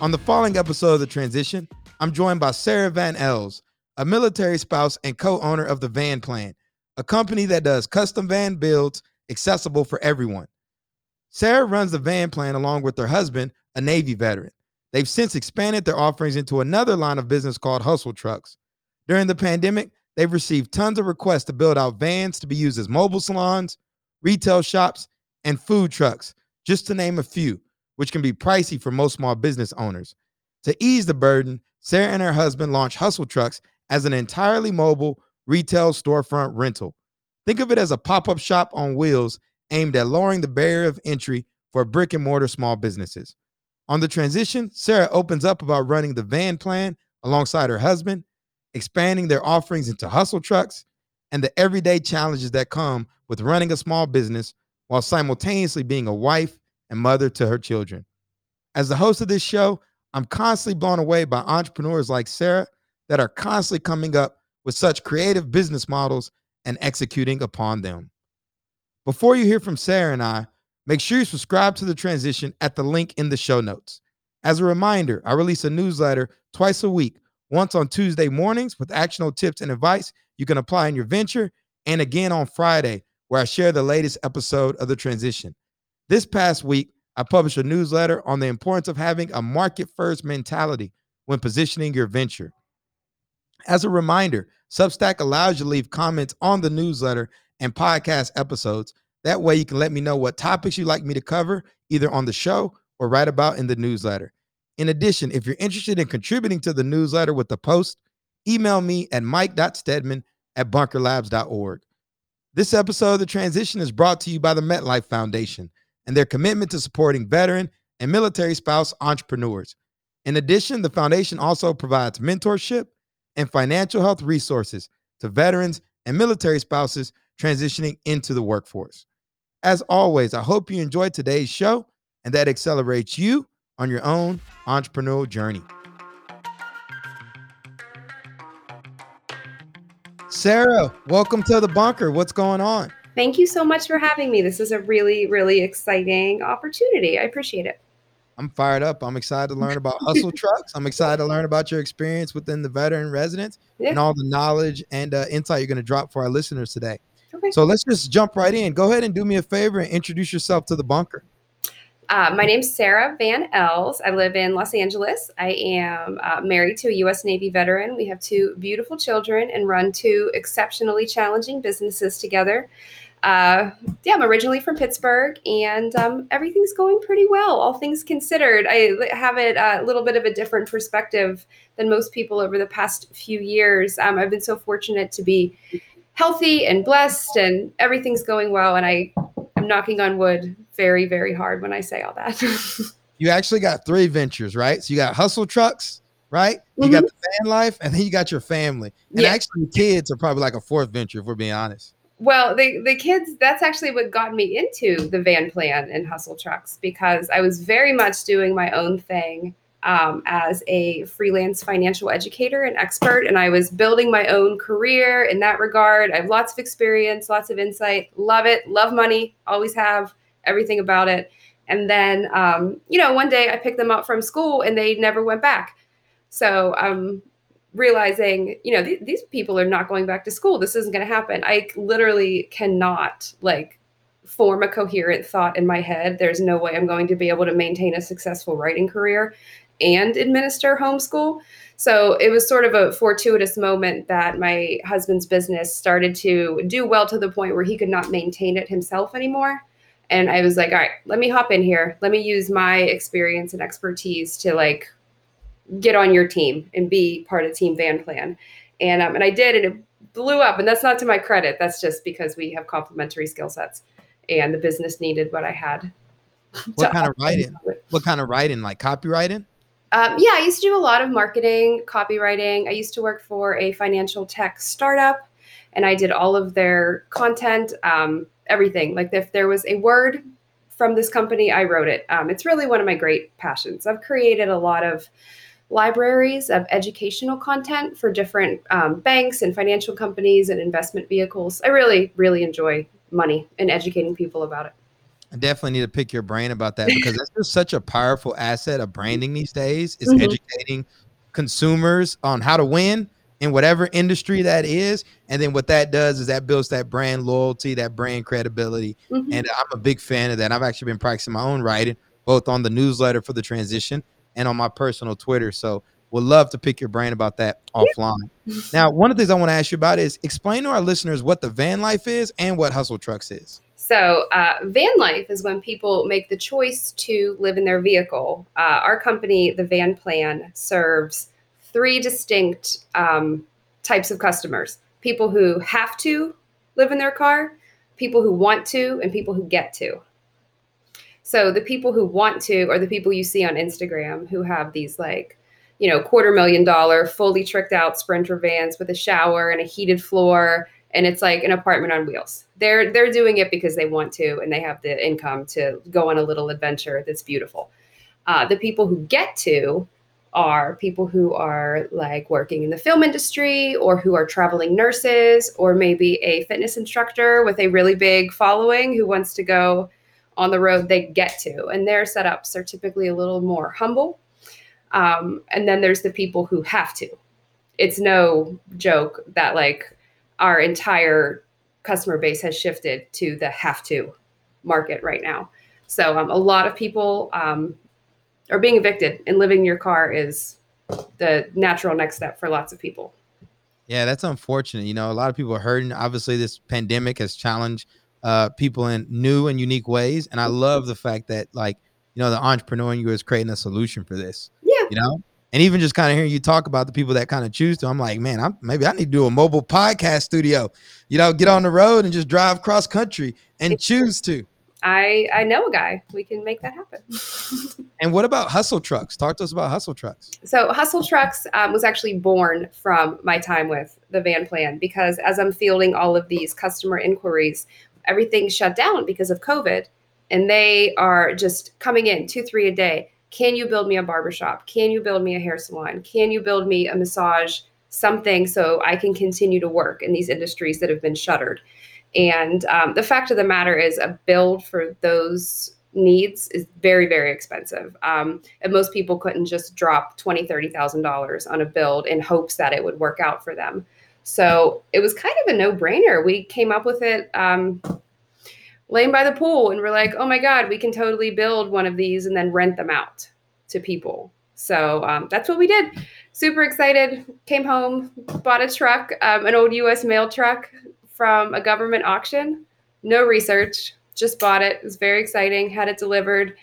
On the following episode of The Transition, I'm joined by Sarah Van Els, a military spouse and co owner of the Van Plan, a company that does custom van builds accessible for everyone. Sarah runs the Van Plan along with her husband, a Navy veteran. They've since expanded their offerings into another line of business called Hustle Trucks. During the pandemic, they've received tons of requests to build out vans to be used as mobile salons, retail shops, and food trucks, just to name a few which can be pricey for most small business owners. To ease the burden, Sarah and her husband launched Hustle Trucks as an entirely mobile retail storefront rental. Think of it as a pop up shop on wheels aimed at lowering the barrier of entry for brick and mortar small businesses. On the transition, Sarah opens up about running the van plan alongside her husband, expanding their offerings into hustle trucks, and the everyday challenges that come with running a small business while simultaneously being a wife and mother to her children. As the host of this show, I'm constantly blown away by entrepreneurs like Sarah that are constantly coming up with such creative business models and executing upon them. Before you hear from Sarah and I, make sure you subscribe to the transition at the link in the show notes. As a reminder, I release a newsletter twice a week, once on Tuesday mornings with actionable tips and advice you can apply in your venture, and again on Friday, where I share the latest episode of the transition. This past week, I published a newsletter on the importance of having a market first mentality when positioning your venture. As a reminder, Substack allows you to leave comments on the newsletter and podcast episodes. That way, you can let me know what topics you'd like me to cover, either on the show or write about in the newsletter. In addition, if you're interested in contributing to the newsletter with a post, email me at mike.stedman at bunkerlabs.org. This episode of The Transition is brought to you by the MetLife Foundation and their commitment to supporting veteran and military spouse entrepreneurs. In addition, the foundation also provides mentorship and financial health resources to veterans and military spouses transitioning into the workforce. As always, I hope you enjoyed today's show and that accelerates you on your own entrepreneurial journey. Sarah, welcome to the bunker. What's going on? Thank you so much for having me. This is a really, really exciting opportunity. I appreciate it. I'm fired up. I'm excited to learn about hustle trucks. I'm excited to learn about your experience within the veteran residence yeah. and all the knowledge and uh, insight you're going to drop for our listeners today. Okay. So let's just jump right in. Go ahead and do me a favor and introduce yourself to the bunker. Uh, my name's Sarah Van Els. I live in Los Angeles. I am uh, married to a U.S. Navy veteran. We have two beautiful children and run two exceptionally challenging businesses together uh, yeah, I'm originally from Pittsburgh, and um, everything's going pretty well, all things considered. I have it a little bit of a different perspective than most people over the past few years. Um, I've been so fortunate to be healthy and blessed, and everything's going well. And I, I'm knocking on wood very, very hard when I say all that. you actually got three ventures, right? So you got hustle trucks, right? You mm-hmm. got the van life, and then you got your family. And yeah. actually, kids are probably like a fourth venture, if we're being honest. Well, the the kids that's actually what got me into the van plan and hustle trucks because I was very much doing my own thing um, as a freelance financial educator and expert, and I was building my own career in that regard. I have lots of experience, lots of insight, love it, love money, always have everything about it. And then, um, you know, one day I picked them up from school and they never went back. So um, realizing, you know, th- these people are not going back to school. This isn't going to happen. I literally cannot like form a coherent thought in my head. There's no way I'm going to be able to maintain a successful writing career and administer homeschool. So it was sort of a fortuitous moment that my husband's business started to do well to the point where he could not maintain it himself anymore. And I was like, all right, let me hop in here. Let me use my experience and expertise to like get on your team and be part of Team Van Plan. And um, and I did, and it blew up. And that's not to my credit. That's just because we have complementary skill sets, and the business needed what I had. What kind of writing? What kind of writing? Like copywriting? Um, yeah, I used to do a lot of marketing, copywriting. I used to work for a financial tech startup, and I did all of their content, um, everything. Like if there was a word from this company, I wrote it. Um, it's really one of my great passions. I've created a lot of libraries of educational content for different um, banks and financial companies and investment vehicles. I really, really enjoy money and educating people about it. I definitely need to pick your brain about that because that's just such a powerful asset of branding these days. Is mm-hmm. educating consumers on how to win in whatever industry that is. And then what that does is that builds that brand loyalty, that brand credibility. Mm-hmm. And I'm a big fan of that. I've actually been practicing my own writing, both on the newsletter for the transition and on my personal Twitter. So would love to pick your brain about that offline. Now, one of the things I want to ask you about is explain to our listeners what the van life is and what Hustle Trucks is. So, uh, van life is when people make the choice to live in their vehicle. Uh, our company, the Van Plan, serves three distinct um, types of customers people who have to live in their car, people who want to, and people who get to. So, the people who want to are the people you see on Instagram who have these like, you know, quarter million dollar, fully tricked out sprinter vans with a shower and a heated floor and it's like an apartment on wheels. They're they're doing it because they want to and they have the income to go on a little adventure that's beautiful. Uh, the people who get to are people who are like working in the film industry or who are traveling nurses or maybe a fitness instructor with a really big following who wants to go on the road they get to and their setups are typically a little more humble um, and then there's the people who have to it's no joke that like our entire customer base has shifted to the have to market right now. So um, a lot of people um, are being evicted, and living in your car is the natural next step for lots of people. Yeah, that's unfortunate. You know, a lot of people are hurting. Obviously, this pandemic has challenged uh, people in new and unique ways, and I love the fact that, like, you know, the entrepreneur in you is creating a solution for this. Yeah. You know, and even just kind of hearing you talk about the people that kind of choose to, I'm like, man, I'm maybe I need to do a mobile podcast studio. You know, get on the road and just drive cross country and choose to. I I know a guy. We can make that happen. and what about Hustle Trucks? Talk to us about Hustle Trucks. So Hustle Trucks um, was actually born from my time with the Van Plan because as I'm fielding all of these customer inquiries, everything shut down because of COVID, and they are just coming in two three a day can you build me a barbershop? Can you build me a hair salon? Can you build me a massage something so I can continue to work in these industries that have been shuttered? And um, the fact of the matter is, a build for those needs is very, very expensive. Um, and most people couldn't just drop twenty, thirty thousand dollars on a build in hopes that it would work out for them. So it was kind of a no-brainer. We came up with it. Um, laying by the pool and we're like, oh my God, we can totally build one of these and then rent them out to people. So um, that's what we did. Super excited. Came home, bought a truck, um, an old US mail truck from a government auction. No research, just bought it. It was very exciting. Had it delivered.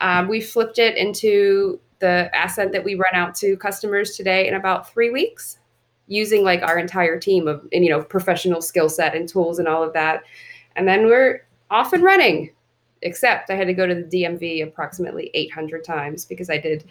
Um, we flipped it into the asset that we run out to customers today in about three weeks using like our entire team of and, you know professional skill set and tools and all of that and then we're off and running. Except I had to go to the DMV approximately 800 times because I did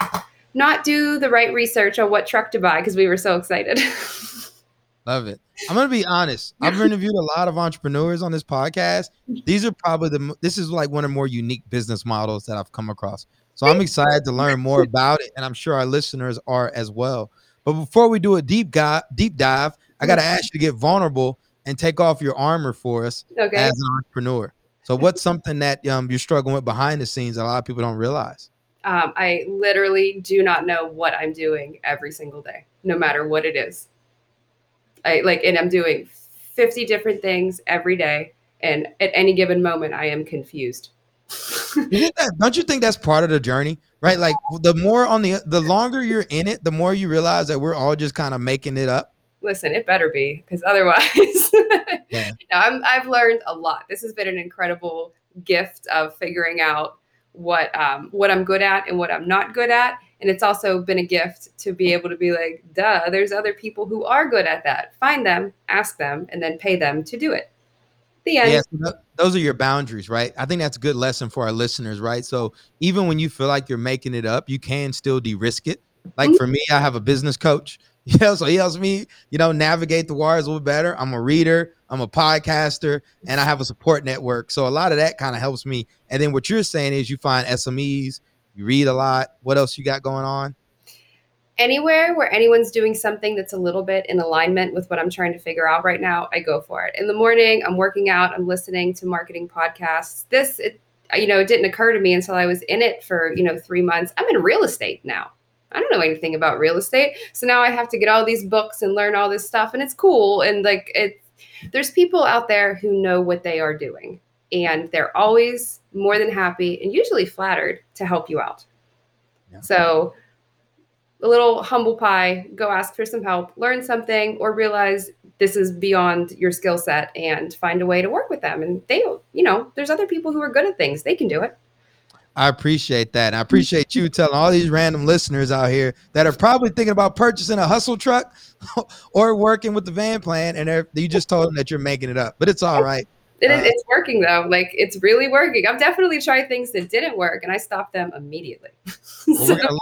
not do the right research on what truck to buy because we were so excited. Love it. I'm gonna be honest. I've interviewed a lot of entrepreneurs on this podcast. These are probably the this is like one of the more unique business models that I've come across. So I'm excited to learn more about it, and I'm sure our listeners are as well. But before we do a deep dive, deep dive, I got to ask you to get vulnerable and take off your armor for us okay. as an entrepreneur. So what's something that um, you're struggling with behind the scenes that a lot of people don't realize? Um, I literally do not know what I'm doing every single day, no matter what it is. I like, and I'm doing 50 different things every day. And at any given moment, I am confused. Don't you think that's part of the journey, right? Like the more on the, the longer you're in it, the more you realize that we're all just kind of making it up listen, it better be because otherwise, yeah. I'm, I've learned a lot. This has been an incredible gift of figuring out what um, what I'm good at and what I'm not good at. And it's also been a gift to be able to be like, duh, there's other people who are good at that. Find them, ask them, and then pay them to do it. The end. Yeah, so those are your boundaries, right? I think that's a good lesson for our listeners, right? So even when you feel like you're making it up, you can still de-risk it. Like Mhm. for me, I have a business coach. Yeah, so he helps me, you know, navigate the wires a little better. I'm a reader, I'm a podcaster, and I have a support network. So a lot of that kind of helps me. And then what you're saying is you find SMEs, you read a lot. What else you got going on? Anywhere where anyone's doing something that's a little bit in alignment with what I'm trying to figure out right now, I go for it. In the morning, I'm working out, I'm listening to marketing podcasts. This, it, you know, it didn't occur to me until I was in it for, you know, three months. I'm in real estate now. I don't know anything about real estate. So now I have to get all these books and learn all this stuff. And it's cool. And like, it, there's people out there who know what they are doing. And they're always more than happy and usually flattered to help you out. Yeah. So, a little humble pie, go ask for some help, learn something, or realize this is beyond your skill set and find a way to work with them. And they, you know, there's other people who are good at things, they can do it. I appreciate that. And I appreciate you telling all these random listeners out here that are probably thinking about purchasing a hustle truck or working with the van plan, and they're- you just told them that you're making it up. But it's all right. It is, Uh, it's working though. Like it's really working. I've definitely tried things that didn't work and I stopped them immediately. Well, So- we're gonna,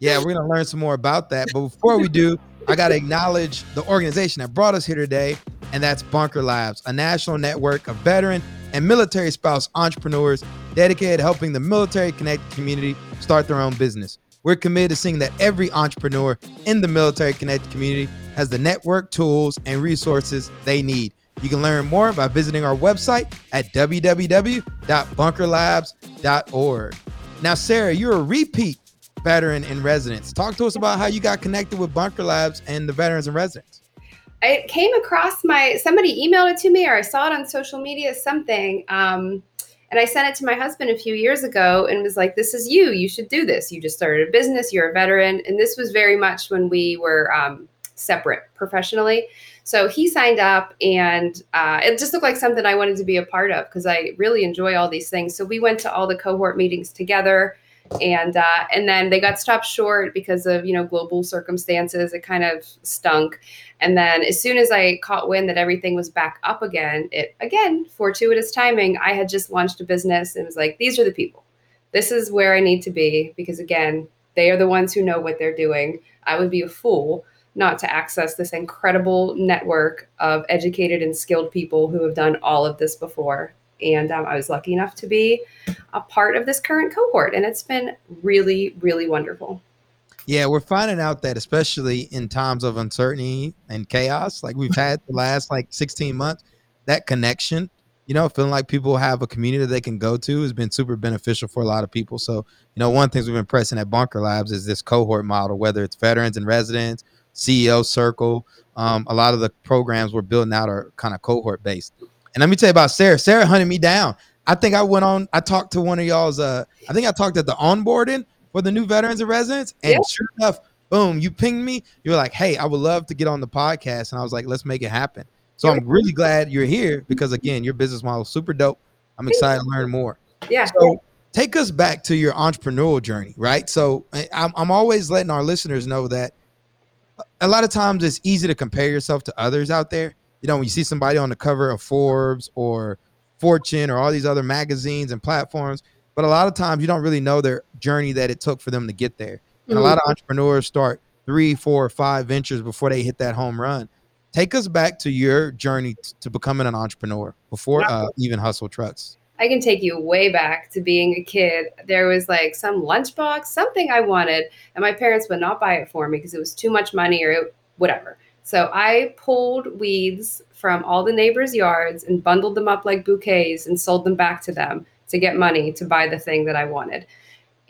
yeah, we're gonna learn some more about that. But before we do, I gotta acknowledge the organization that brought us here today, and that's Bunker Labs, a national network of veteran and military spouse entrepreneurs dedicated to helping the military connected community start their own business. We're committed to seeing that every entrepreneur in the military connected community has the network tools and resources they need. You can learn more by visiting our website at www.bunkerlabs.org. Now, Sarah, you're a repeat veteran in residence. Talk to us about how you got connected with Bunker Labs and the veterans in residence. I came across my somebody emailed it to me or I saw it on social media something um, and I sent it to my husband a few years ago and was like this is you. You should do this. You just started a business. You're a veteran. And this was very much when we were um, separate professionally. So he signed up and uh, it just looked like something I wanted to be a part of because I really enjoy all these things. So we went to all the cohort meetings together and uh, and then they got stopped short because of you know global circumstances it kind of stunk and then as soon as I caught wind that everything was back up again, it again, fortuitous timing, I had just launched a business and was like, these are the people. This is where I need to be because again, they are the ones who know what they're doing. I would be a fool not to access this incredible network of educated and skilled people who have done all of this before. And um, I was lucky enough to be a part of this current cohort, and it's been really, really wonderful. Yeah, we're finding out that especially in times of uncertainty and chaos, like we've had the last like 16 months, that connection, you know, feeling like people have a community that they can go to has been super beneficial for a lot of people. So, you know, one of the things we've been pressing at Bunker Labs is this cohort model, whether it's veterans in residence, CEO circle. Um, a lot of the programs we're building out are kind of cohort based. And let me tell you about Sarah. Sarah hunted me down. I think I went on, I talked to one of y'all's, uh, I think I talked at the onboarding for the new veterans in residence. And Yeah. sure enough, boom, you pinged me. You were like, hey, I would love to get on the podcast. And I was like, let's make it happen. So I'm really glad you're here because again, your business model is super dope. I'm excited to learn more. Yeah. So take us back to your entrepreneurial journey, right? So I'm, I'm always letting our listeners know that a lot of times it's easy to compare yourself to others out there. You know, when you see somebody on the cover of Forbes or Fortune or all these other magazines and platforms, but a lot of times you don't really know their journey that it took for them to get there. And a lot of entrepreneurs start three, four, five ventures before they hit that home run. Take us back to your journey t- to becoming an entrepreneur before uh, even Hustle Trucks. I can take you way back to being a kid. There was like some lunchbox, something I wanted, and my parents would not buy it for me because it was too much money or it, whatever. So I pulled weeds from all the neighbors' yards and bundled them up like bouquets and sold them back to them to get money to buy the thing that I wanted.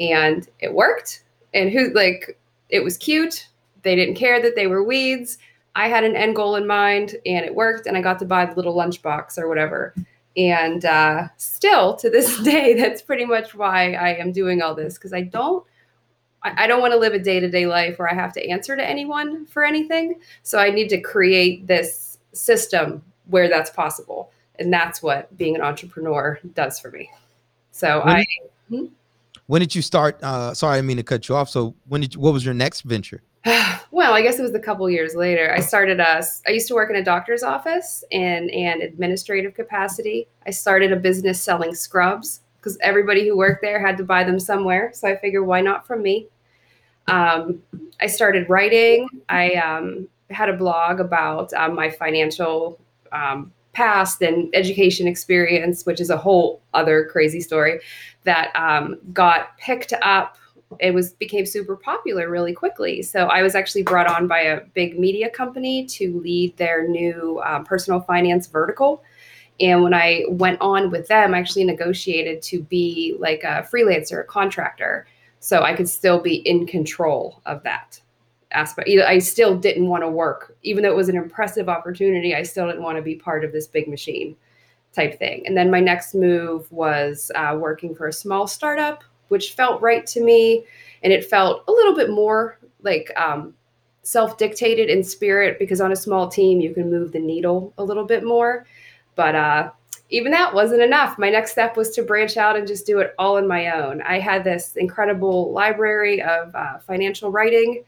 And it worked. And who like it was cute. They didn't care that they were weeds. I had an end goal in mind and it worked and I got to buy the little lunchbox or whatever. And uh, still to this day, that's pretty much why I am doing all this because I don't, I, don't want to live a day to day life where I have to answer to anyone for anything. So I need to create this system where that's possible, and that's what being an entrepreneur does for me. So When I, When did you start? Uh, sorry, I mean to cut you off. So when did you, what was your next venture? well, I guess it was a couple years later. I started us. I used to work in a doctor's office in an administrative capacity. I started a business selling scrubs because everybody who worked there had to buy them somewhere. So I figured, why not from me? Um, I started writing. I um, had a blog about um, my financial um, past and education experience, which is a whole other crazy story that um, got picked up it was became super popular really quickly. So I was actually brought on by a big media company to lead their new um, personal finance vertical. And when I went on with them, I actually negotiated to be like a freelancer, a contractor, so I could still be in control of that aspect. I still didn't want to work, even though it was an impressive opportunity. I still didn't want to be part of this big machine type thing. And then my next move was uh, working for a small startup which felt right to me. And it felt a little bit more like um, self dictated in spirit because on a small team, you can move the needle a little bit more. But uh, even that wasn't enough. My next step was to branch out and just do it all on my own. I had this incredible library of uh, financial writing.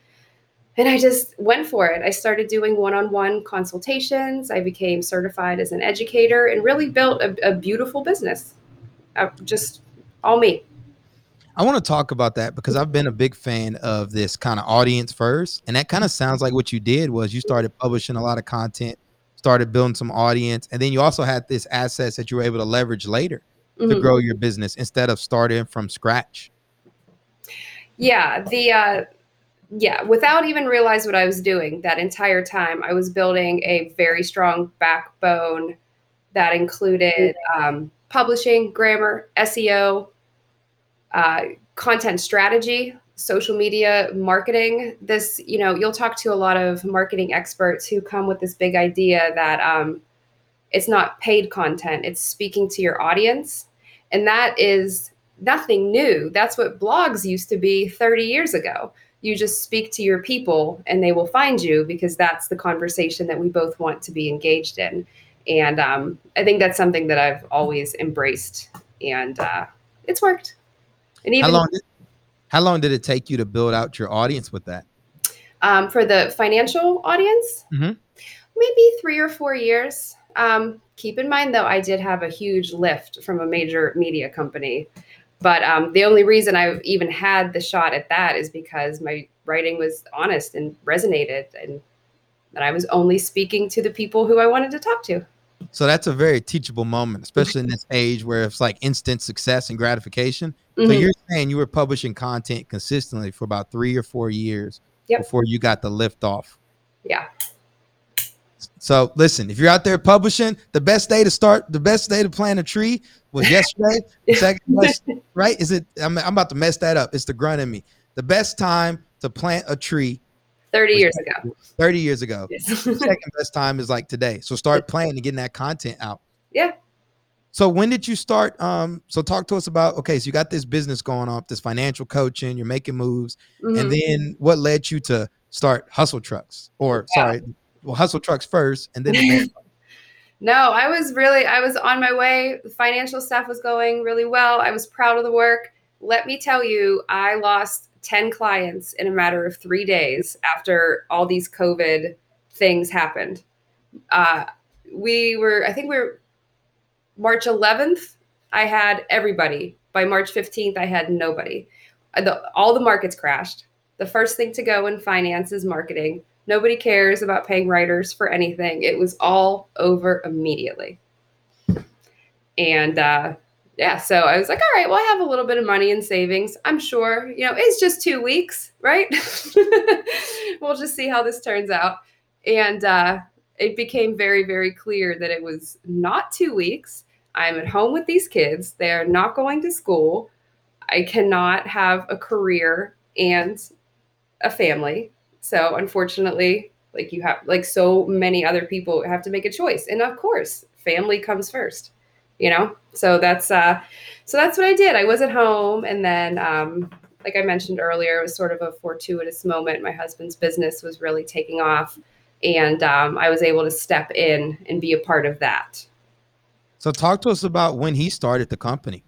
And I just went for it. I started doing one on one consultations. I became certified as an educator and really built a, a beautiful business. Uh, just all me. I want to talk about that because I've been a big fan of this kind of audience first. And that kind of sounds like what you did was you started publishing a lot of content, started building some audience, and then you also had this assets that you were able to leverage later mm-hmm. to grow your business instead of starting from scratch. Yeah, the uh yeah, without even realize what I was doing that entire time, I was building a very strong backbone that included um, publishing, grammar, SEO, uh, content strategy, social media marketing. This, you know, you'll talk to a lot of marketing experts who come with this big idea that um, it's not paid content, it's speaking to your audience. And that is nothing new. That's what blogs used to be 30 years ago. You just speak to your people and they will find you because that's the conversation that we both want to be engaged in. And um, I think that's something that I've always embraced and uh, it's worked. And even how long did, how long did it take you to build out your audience with that? Um, for the financial audience, mm-hmm. maybe three or four years. Um, keep in mind, though, I did have a huge lift from a major media company. But um, the only reason I've even had the shot at that is because my writing was honest and resonated, and that I was only speaking to the people who I wanted to talk to. So that's a very teachable moment, especially in this age where it's like instant success and gratification. Mm-hmm. So you're saying you were publishing content consistently for about three or four years yep. before you got the lift off. Yeah. So listen, if you're out there publishing, the best day to start, the best day to plant a tree was yesterday. second best, right? Is it? I'm, I'm about to mess that up. It's the grunt in me. The best time to plant a tree 30 years ago. 30 years ago. Yes. second best time is like today. So start playing and getting that content out. Yeah. So when did you start? Um, so talk to us about okay, so you got this business going on, this financial coaching, you're making moves, mm-hmm. and then what led you to start hustle trucks? Or yeah. sorry, well, hustle trucks first and then No, I was really I was on my way. The financial stuff was going really well. I was proud of the work. Let me tell you, I lost 10 clients in a matter of three days after all these COVID things happened. Uh, we were, I think we were March 11th, I had everybody. By March 15th, I had nobody. Uh, the, all the markets crashed. The first thing to go in finance is marketing. Nobody cares about paying writers for anything. It was all over immediately. And uh, yeah, so I was like, all right, well, I have a little bit of money in savings. I'm sure, you know, it's just two weeks, right? we'll just see how this turns out. And uh, it became very, very clear that it was not two weeks. I'm at home with these kids. They are not going to school. I cannot have a career and a family. So, unfortunately, like you have, like so many other people have to make a choice. And of course, family comes first you know? So that's uh so that's what i did. I was at home and then um like i mentioned earlier it was sort of a fortuitous moment. My husband's business was really taking off and um, i was able to step in and be a part of that. So talk to us about when he started the company.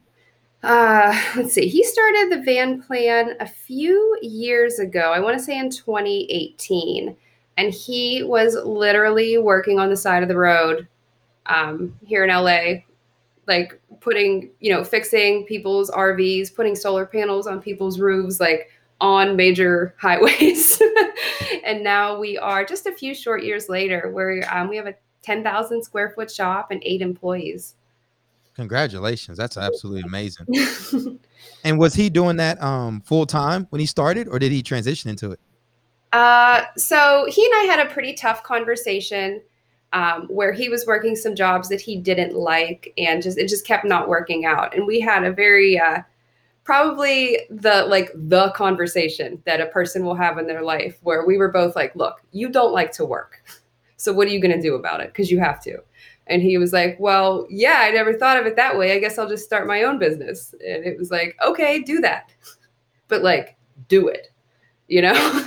Uh, let's see. He started the van plan a few years ago. I want to say in 2018, and he was literally working on the side of the road um, here in LA, like putting, you know, fixing people's RVs, putting solar panels on people's roofs, like on major highways. and now we are just a few short years later, where um, we have a 10,000 square foot shop and eight employees. Congratulations. That's absolutely amazing. and was he doing that um, full time when he started, or did he transition into it? Uh, so he and I had a pretty tough conversation um, where he was working some jobs that he didn't like, and just it just kept not working out. And we had a very uh, probably the like the conversation that a person will have in their life where we were both like, "Look, you don't like to work, so what are you going to do about it? Because you have to." And he was like, Well, yeah, I never thought of it that way. I guess I'll just start my own business. And it was like, Okay, do that. But like, do it, you know?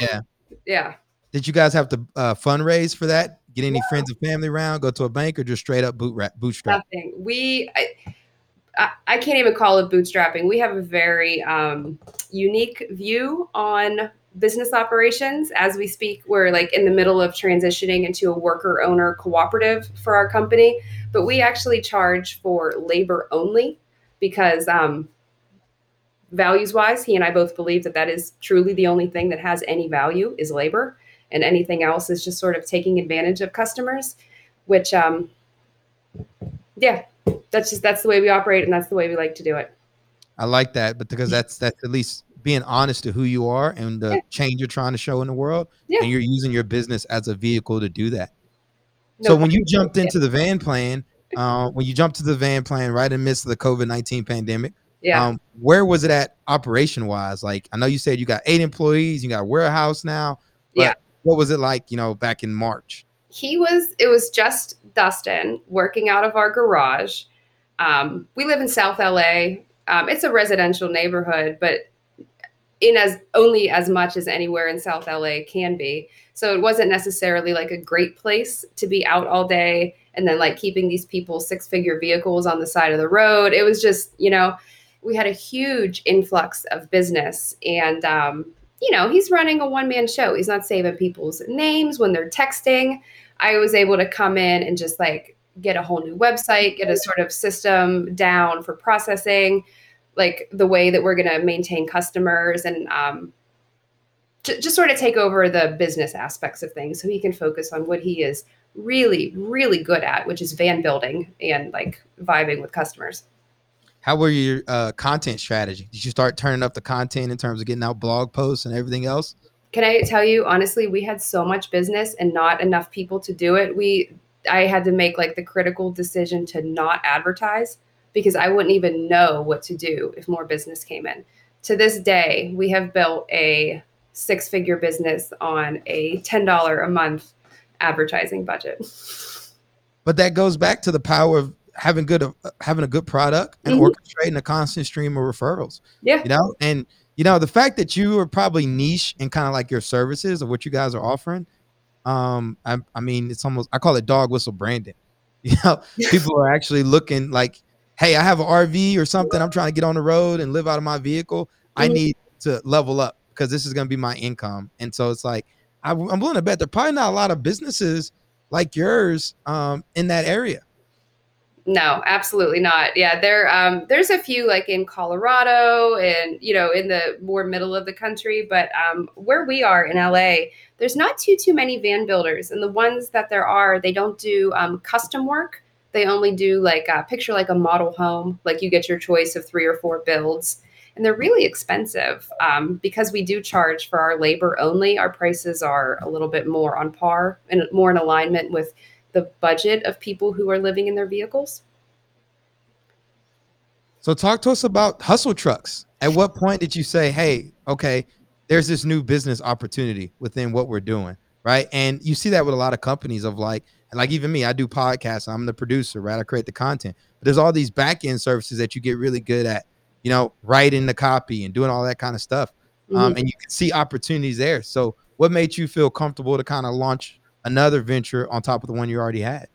yeah. Yeah. Did you guys have to uh, fundraise for that? Get any friends and family around? Go to a bank or just straight up boot bootstrap? Nothing. We, I, I can't even call it bootstrapping. We have a very um, unique view on business operations as we speak we're like in the middle of transitioning into a worker owner cooperative for our company but we actually charge for labor only because um, values wise he and i both believe that that is truly the only thing that has any value is labor and anything else is just sort of taking advantage of customers which um, yeah that's just that's the way we operate and that's the way we like to do it i like that but because that's that's at least being honest to who you are and the yeah. change you're trying to show in the world yeah. and you're using your business as a vehicle to do that no, so when you jumped into the van plan uh, when you jumped to the van plan right in the midst of the covid-19 pandemic yeah. Um, where was it at operation wise like i know you said you got eight employees you got a warehouse now yeah what was it like you know back in march he was it was just dustin working out of our garage um, we live in south la um, it's a residential neighborhood but in as only as much as anywhere in South LA can be. So it wasn't necessarily like a great place to be out all day and then like keeping these people six figure vehicles on the side of the road. It was just, you know, we had a huge influx of business and um, you know, he's running a one man show. He's not saving people's names when they're texting. I was able to come in and just like get a whole new website, get a sort of system down for processing like the way that we're going to maintain customers and um, j- just sort of take over the business aspects of things so he can focus on what he is really really good at which is van building and like vibing with customers how were your uh, content strategy did you start turning up the content in terms of getting out blog posts and everything else can i tell you honestly we had so much business and not enough people to do it we i had to make like the critical decision to not advertise because I wouldn't even know what to do if more business came in. To this day, we have built a six figure business on a $10 a month advertising budget. But that goes back to the power of having good having a good product and mm-hmm. orchestrating a constant stream of referrals. Yeah. You know, and you know, the fact that you are probably niche and kind of like your services or what you guys are offering. Um, I, I mean, it's almost I call it dog whistle branding. You know, people are actually looking like hey, I have an RV or something. I'm trying to get on the road and live out of my vehicle. I mm-hmm. need to level up because this is going to be my income. And so it's like, I'm willing to bet there probably not a lot of businesses like yours um, in that area. No, absolutely not. Yeah, there um, there's a few like in Colorado and you know in the more middle of the country, but um, where we are in LA, there's not too too many van builders, and the ones that there are, they don't do um, custom work they only do like a picture like a model home, like you get your choice of three or four builds. And they're really expensive um, because we do charge for our labor only. Our prices are a little bit more on par and more in alignment with the budget of people who are living in their vehicles. So, talk to us about hustle trucks. At what point did you say, hey, okay, there's this new business opportunity within what we're doing? Right. And you see that with a lot of companies of like, like even me, I do podcasts. I'm the producer, right? I create the content. But there's all these back end services that you get really good at, you know, writing the copy and doing all that kind of stuff. Um, mm-hmm. Um, and you can see opportunities there. So, what made you feel comfortable to kind of launch another venture on top of the one you already had?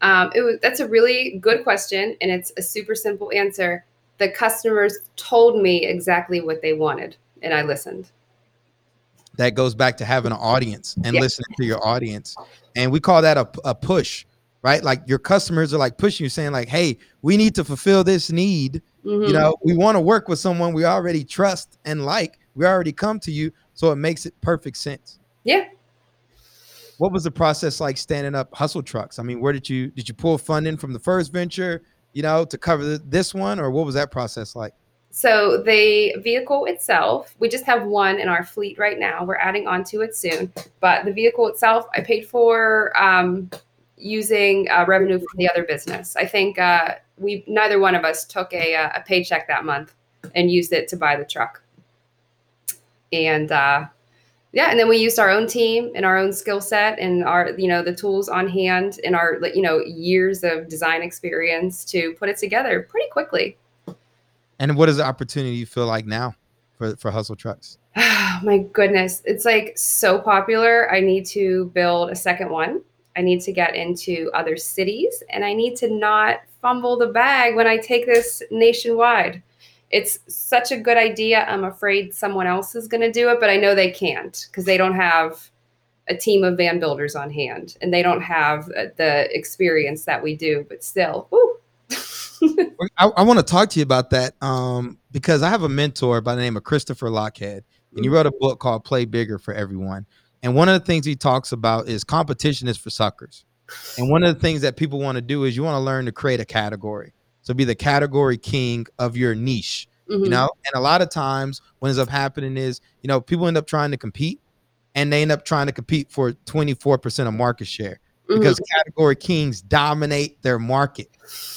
Um, it was that's a really good question, and it's a super simple answer. the customers told me exactly what they wanted and I listened. That goes back to having an audience and yeah. listening to your audience. And we call that a, a push, right? Like your customers are like pushing you, saying, like, hey, we need to fulfill this need. Mm-hmm. You know, we want to work with someone we already trust and like. We already come to you. So it makes it perfect sense. Yeah. What was the process like standing up hustle trucks? I mean, where did you did you pull funding from the first venture? you know, to cover this one, or what was that process like? So the vehicle itself, we just have one in our fleet right now. We're adding onto it soon, but the vehicle itself, I paid for um, using uh, revenue from the other business. I think uh, we neither one of us took a, uh, a paycheck that month and used it to buy the truck. And uh, yeah and then we used our own team and our own skill set and our you know the tools on hand and our you know years of design experience to put it together pretty quickly. And what does the opportunity you feel like now for for hustle trucks? Oh my goodness it's like so popular. I need to build a second one. I need to get into other cities and i need to not fumble the bag when i take this nationwide it's such a good idea. I'm afraid someone else is going to do it, but I know they can't because they don't have a team of van builders on hand and they don't have the experience that we do. But still, I, I want to talk to you about that um, because I have a mentor by the name of Christopher Lochhead, and he wrote a book called Play Bigger for Everyone. And one of the things he talks about is competition is for suckers. And one of the things that people want to do is you want to learn to create a category. So be the category king of your niche. Mm-hmm. You know, and a lot of times what ends up happening is, you know, people end up trying to compete and they end up trying to compete for 24% of market share mm-hmm. because category kings dominate their market,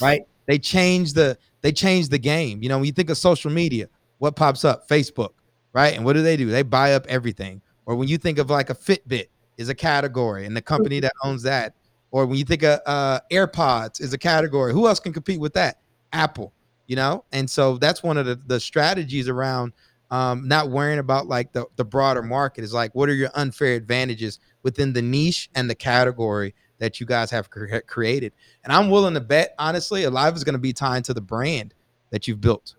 right? They change the they change the game. You know, when you think of social media, what pops up? Facebook, right? And what do they do? They buy up everything. Or when you think of like a Fitbit is a category and the company that owns that or when you think of uh, AirPods is a category, who else can compete with that? Apple, you know? And so that's one of the, the strategies around um, not worrying about like the, the broader market is like, what are your unfair advantages within the niche and the category that you guys have cre- created? And I'm willing to bet, honestly, a lot of it's going to be tied to the brand that you've built.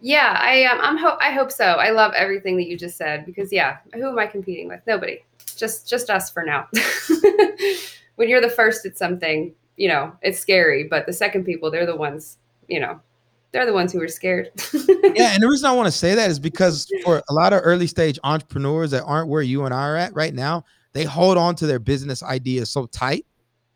Yeah, I um, I'm ho- I hope so. I love everything that you just said because yeah, who am I competing with? Nobody. Just just us for now. when you're the first at something, you know, it's scary. But the second people, they're the ones, you know, they're the ones who are scared. yeah, and the reason I want to say that is because for a lot of early stage entrepreneurs that aren't where you and I are at right now, they hold on to their business ideas so tight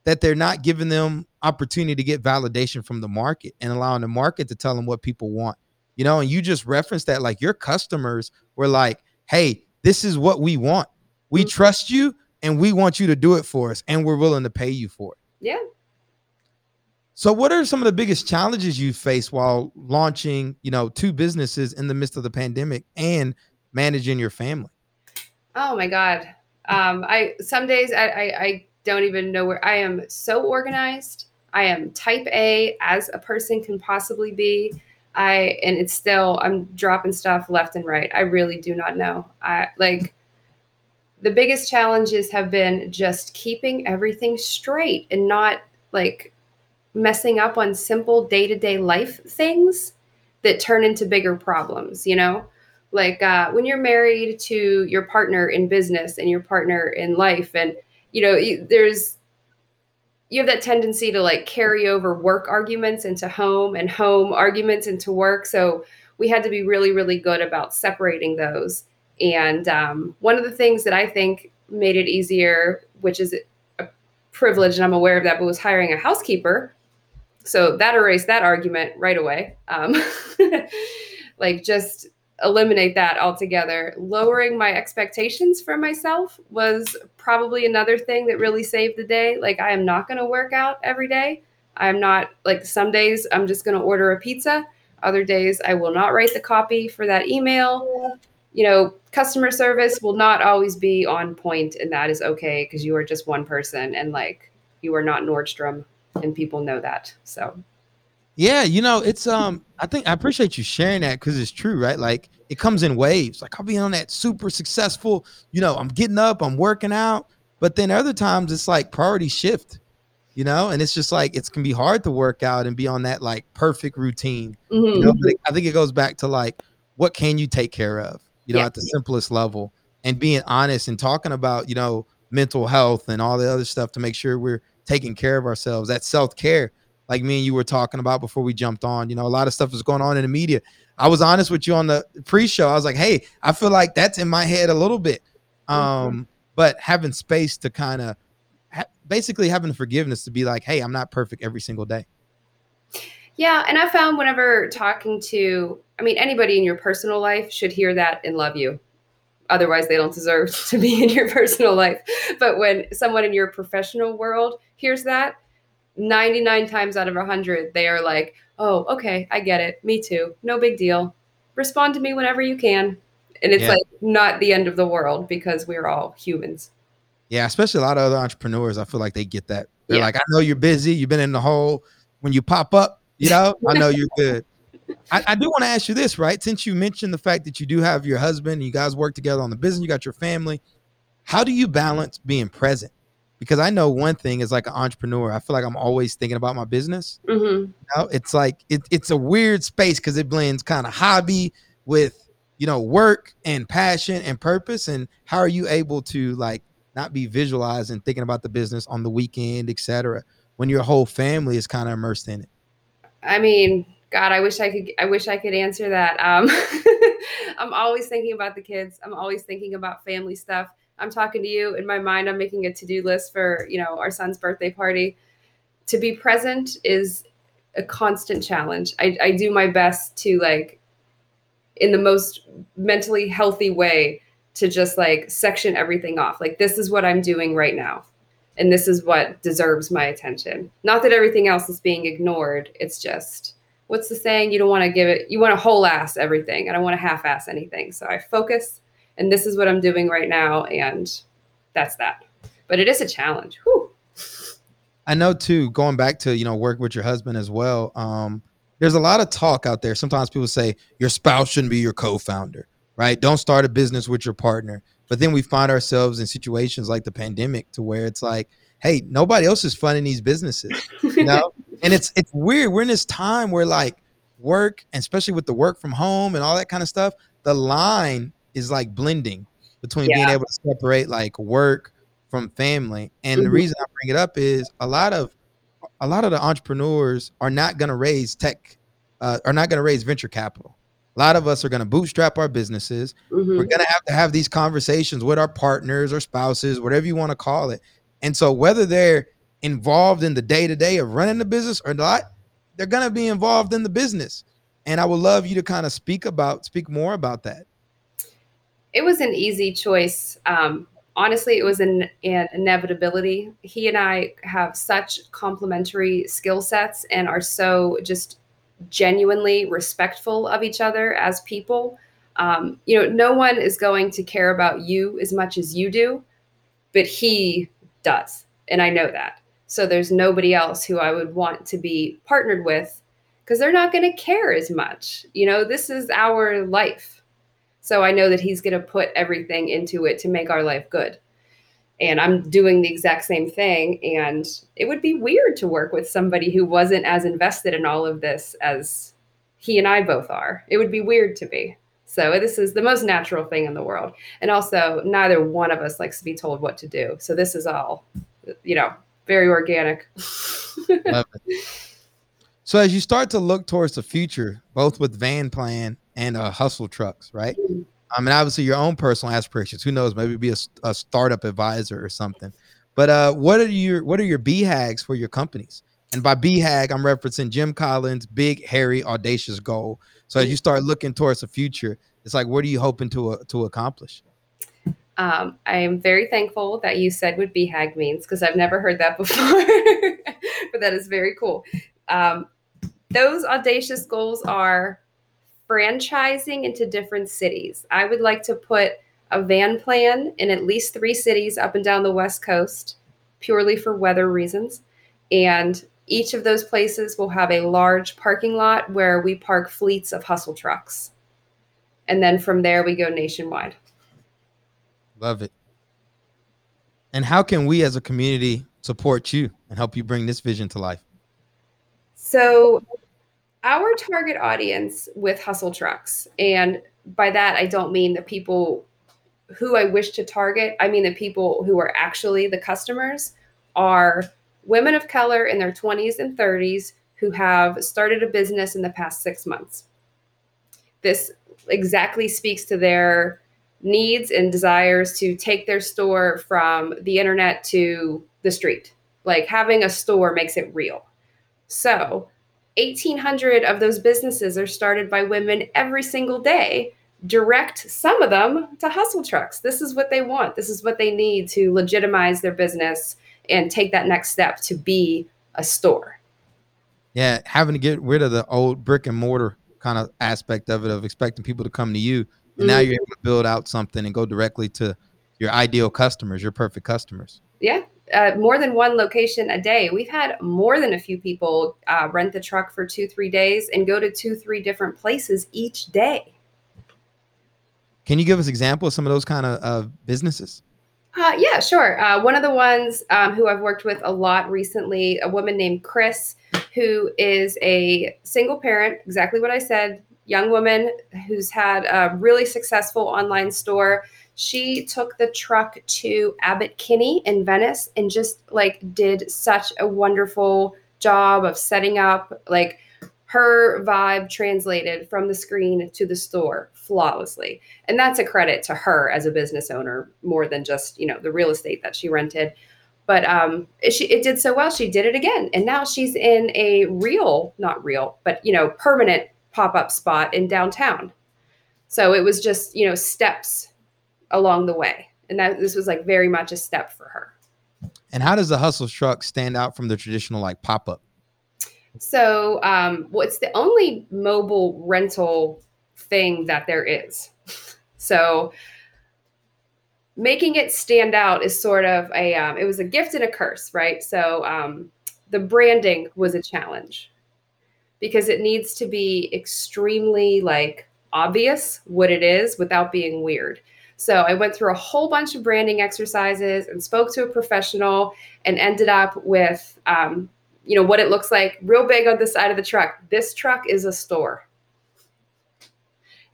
that they're not giving them opportunity to get validation from the market and allowing the market to tell them what people want. You know, and you just referenced that like your customers were like, "Hey, this is what we want. We mm-hmm. trust you and we want you to do it for us and we're willing to pay you for it. Yeah. So what are some of the biggest challenges you face while launching, you know, two businesses in the midst of the pandemic and managing your family? Oh my God. Um, I some days I, I, I don't even know where I am so organized. I am type A as a person can possibly be. I and it's still I'm dropping stuff left and right. I really do not know. I like the biggest challenges have been just keeping everything straight and not like messing up on simple day-to-day life things that turn into bigger problems you know? Like uh, when you're married to your partner in business and your partner in life and you know there's you have that tendency to like carry over work arguments into home and home arguments into work. So we had to be really really good about separating those and um, one of the things that I think made it easier, which is a privilege, and I'm aware of that, but was hiring a housekeeper. So that erased that argument right away. Um, like just eliminate that altogether. Lowering my expectations for myself was probably another thing that really saved the day. Like I am not going to work out every day. I'm not like some days I'm just going to order a pizza. Other days I will not write the copy for that email you know, customer service will not always be on point, and that is okay because you are just one person and like you are not Nordstrom, and people know that. So, yeah, you know, it's um, I think I appreciate you sharing that because it's true, right? Like it comes in waves. Like I'll be on that super successful, you know, I'm getting up, I'm working out, but then other times it's like priority shift. you know, and it's just like it can be hard to work out and be on that like perfect routine. Mhm. You know, I think it goes back to like what can you take care of, you know, Yeah. at the simplest level and being honest and talking about, you know, mental health and all the other stuff to make sure we're taking care of ourselves. That self-care, like me and you were talking about before we jumped on, you know, a lot of stuff is going on in the media. I was honest with you on the pre-show. I was like, "Hey, I feel like that's in my head a little bit." Um, but having space to kind of ha- basically having the forgiveness to be like, "Hey, I'm not perfect every single day." Yeah, and I found whenever talking to, I mean, anybody in your personal life should hear that and love you. Otherwise, they don't deserve to be in your personal life. But when someone in your professional world hears that, 99 times out of 100, they are like, oh, okay, I get it. Me too. No big deal. Respond to me whenever you can. And it's Yeah. like not the end of the world because we're all humans. Yeah, especially a lot of other entrepreneurs. I feel like they get that. They're Yeah. like, I know you're busy. You've been in the hole. When you pop up, you know, I know you're good. I, I do want to ask you this, right? Since you mentioned the fact that you do have your husband, you guys work together on the business, you got your family. How do you balance being present? Because I know one thing is like an entrepreneur, I feel like I'm always thinking about my business. hmm You know, it's like it, it's a weird space because it blends kind of hobby with you know work and passion and purpose. And how are you able to like not be visualized and thinking about the business on the weekend, etc., when your whole family is kind of immersed in it? I mean, God, I wish I could. I wish I could answer that. Um, I'm always thinking about the kids. I'm always thinking about family stuff. I'm talking to you in my mind. I'm making a to-do list for you know our son's birthday party. To be present is a constant challenge. I, I do my best to like, in the most mentally healthy way, to just like section everything off. Like this is what I'm doing right now and this is what deserves my attention. Not that everything else is being ignored. It's just what's the saying? You don't want to give it. You want to whole ass everything. I don't want to half ass anything. So I focus, and this is what I'm doing right now, and that's that. But it is a challenge. Whew. I know too, going back to, you know, work with your husband as well. Um, there's a lot of talk out there. Sometimes people say your spouse shouldn't be your co-founder, right? Don't start a business with your partner. But then we find ourselves in situations like the pandemic to where it's like, hey, nobody else is funding these businesses, you know? and it's it's weird. We're in this time where like work, and especially with the work from home and all that kind of stuff, the line is like blending between being able to separate like work from family. And the Mhm. reason I bring it up is a lot of a lot of the entrepreneurs are not going to raise tech, uh, are not going to raise venture capital. A lot of us are going to bootstrap our businesses. Mhm. We're going to have to have these conversations with our partners or spouses, whatever you want to call it. And so, whether they're involved in the day to day of running the business or not, they're going to be involved in the business. And I would love you to kind of speak about, speak more about that. it was an easy choice. Um, honestly, it was an, an inevitability. He and I have such complementary skill sets and are so just genuinely respectful of each other as people. Um, you know, no one is going to care about you as much as you do, but he does. And I know that. So there's nobody else who I would want to be partnered with because they're not going to care as much. You know, this is our life. So I know that he's going to put everything into it to make our life good. And I'm doing the exact same thing. And it would be weird to work with somebody who wasn't as invested in all of this as he and I both are. It would be weird to be. So this is the most natural thing in the world. And also, neither one of us likes to be told what to do. So this is all, you know, very organic. So as you start to look towards the future, both with Van Plan and uh, Hustle Trucks, right? I mean, obviously your own personal aspirations. Who knows? Maybe be a startup advisor or something. But uh, what are your what are your BHAGs for your companies? And by BHAG, I'm referencing Jim Collins' big, hairy, audacious goal. So as you start looking towards the future, it's like, what are you hoping to uh, to accomplish? Um, I am very thankful that you said what BHAG means because I've never heard that before. but that is very cool. Um, those audacious goals are franchising into different cities. I would like to put a van plan in at least three cities up and down the West Coast, purely for weather reasons. And each of those places will have a large parking lot where we park fleets of hustle trucks. And then from there, we go nationwide. Love it. And how can we as a community support you and help you bring this vision to life? So, our target audience with Hustle Trucks, and by that I don't mean the people who I wish to target, I mean the people who are actually the customers are women of color in their 20s and 30s who have started a business in the past six months. This exactly speaks to their needs and desires to take their store from the internet to the street. Like having a store makes it real. So, 1,800 of those businesses are started by women every single day. Direct some of them to hustle trucks. This is what they want. This is what they need to legitimize their business and take that next step to be a store. Yeah, having to get rid of the old brick and mortar kind of aspect of it of expecting people to come to you. And mm-hmm. now you're able to build out something and go directly to your ideal customers, your perfect customers. Yeah, uh, more than one location a day. We've had more than a few people uh, rent the truck for two, three days and go to two, three different places each day. Can you give us examples of some of those kind of uh, businesses? Uh, yeah, sure. Uh, one of the ones um, who I've worked with a lot recently, a woman named Chris, who is a single parent, exactly what I said, young woman who's had a really successful online store. She took the truck to Abbot Kinney in Venice and just like did such a wonderful job of setting up like her vibe translated from the screen to the store flawlessly. And that's a credit to her as a business owner more than just you know the real estate that she rented. But um she it did so well she did it again. And now she's in a real not real but you know permanent pop-up spot in downtown. So it was just you know steps along the way and that this was like very much a step for her and how does the hustle truck stand out from the traditional like pop-up so, um, well, it's the only mobile rental thing that there is. So, making it stand out is sort of a um, it was a gift and a curse, right? So, um, the branding was a challenge because it needs to be extremely like obvious what it is without being weird. So I went through a whole bunch of branding exercises and spoke to a professional and ended up with um, you know what it looks like real big on the side of the truck. This truck is a store.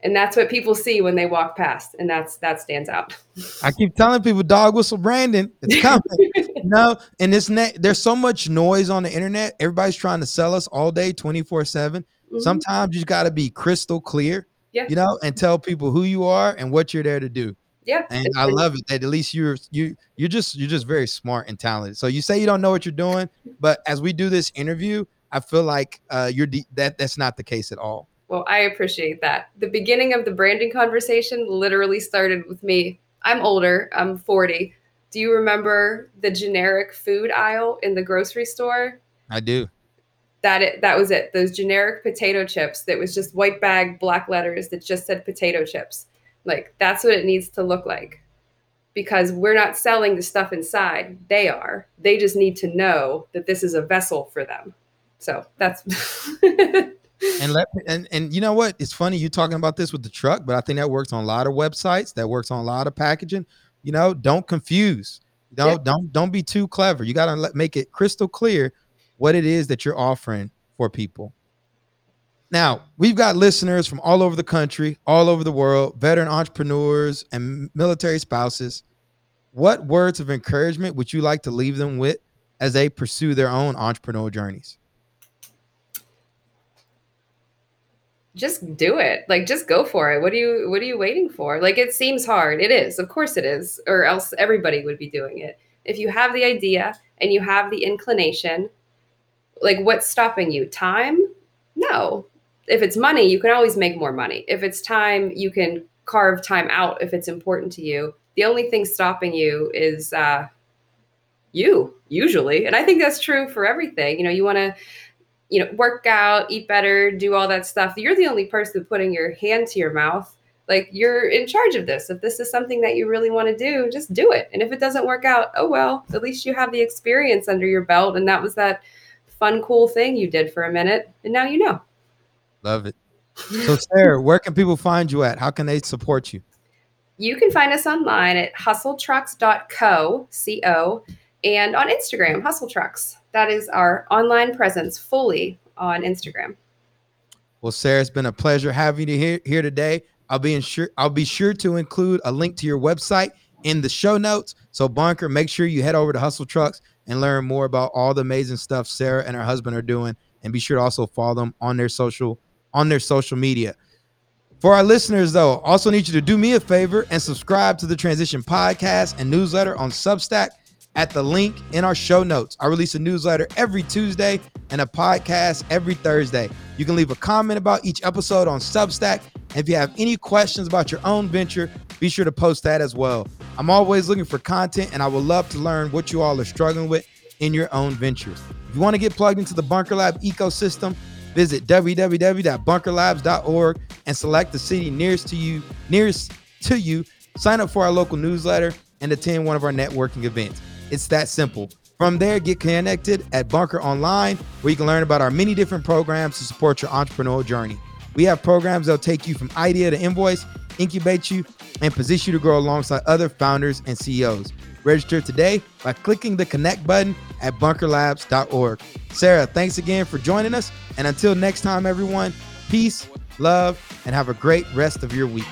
And that's what people see when they walk past and that's that stands out. I keep telling people dog whistle brandon it's coming. No and this net there's so much noise on the internet. Everybody's trying to sell us all day 24 7 mm-hmm. sometimes you got to be crystal clear yeah. you know and tell people who you are and what you're there to do yeah. And I love it that at least you're you you're just you're just very smart and talented. So you say you don't know what you're doing, but as we do this interview, I feel like uh, you're de- that that's not the case at all. Well, I appreciate that. The beginning of the branding conversation literally started with me. I'm older. I'm 40. Do you remember the generic food aisle in the grocery store? I do. That it, that was it. Those generic potato chips that was just white bag black letters that just said potato chips. Like that's what it needs to look like. Because we're not selling the stuff inside. They are. They just need to know that this is a vessel for them. So that's and let and and you know what? It's funny you talking about this with the truck, but I think that works on a lot of websites. That works on a lot of packaging. You know, don't confuse. Yeah. don't don't be too clever. You got to make it crystal clear what it is that you're offering for people. Now, we've got listeners from all over the country, all over the world, veteran entrepreneurs and military spouses. What words of encouragement would you like to leave them with as they pursue their own entrepreneurial journeys? Just do it. Like just go for it. What are you what are you waiting for? Like it seems hard. It is. Of course it is, or else everybody would be doing it. If you have the idea and you have the inclination, like what's stopping you? Time? No if it's money, you can always make more money. If it's time, you can carve time out if it's important to you. The only thing stopping you is uh, you, usually. And I think that's true for everything. You know, you want to, you know, work out, eat better, do all that stuff. You're the only person putting your hand to your mouth. Like you're in charge of this. If this is something that you really want to do, just do it. And if it doesn't work out, oh well, at least you have the experience under your belt. And that was that fun, cool thing you did for a minute. And now you know. Love it. So, Sarah, where can people find you at? How can they support you? You can find us online at hustletrucks.co, C-O, and on Instagram, Hustle Trucks. That is our online presence fully on Instagram. Well, Sarah, it's been a pleasure having you here, here today. I'll be sure I'll be sure to include a link to your website in the show notes. So Bunker, make sure you head over to Hustle Trucks and learn more about all the amazing stuff Sarah and her husband are doing. And be sure to also follow them on their social on their social media. For our listeners, though, also need you to do me a favor and subscribe to the Transition Podcast and newsletter on Substack at the link in our show notes. I release a newsletter every Tuesday and a podcast every Thursday. You can leave a comment about each episode on Substack. And if you have any questions about your own venture, be sure to post that as well. I'm always looking for content and I would love to learn what you all are struggling with in your own ventures. If you want to get plugged into the Bunker Lab ecosystem, visit www.bunkerlabs.org and select the city nearest to you, nearest to you, sign up for our local newsletter and attend one of our networking events. It's that simple. From there, get connected at Bunker Online, where you can learn about our many different programs to support your entrepreneurial journey. We have programs that'll take you from idea to invoice, incubate you, and position you to grow alongside other founders and CEOs. Register today by clicking the connect button at bunkerlabs.org. Sarah, thanks again for joining us. And until next time, everyone, peace, love, and have a great rest of your week.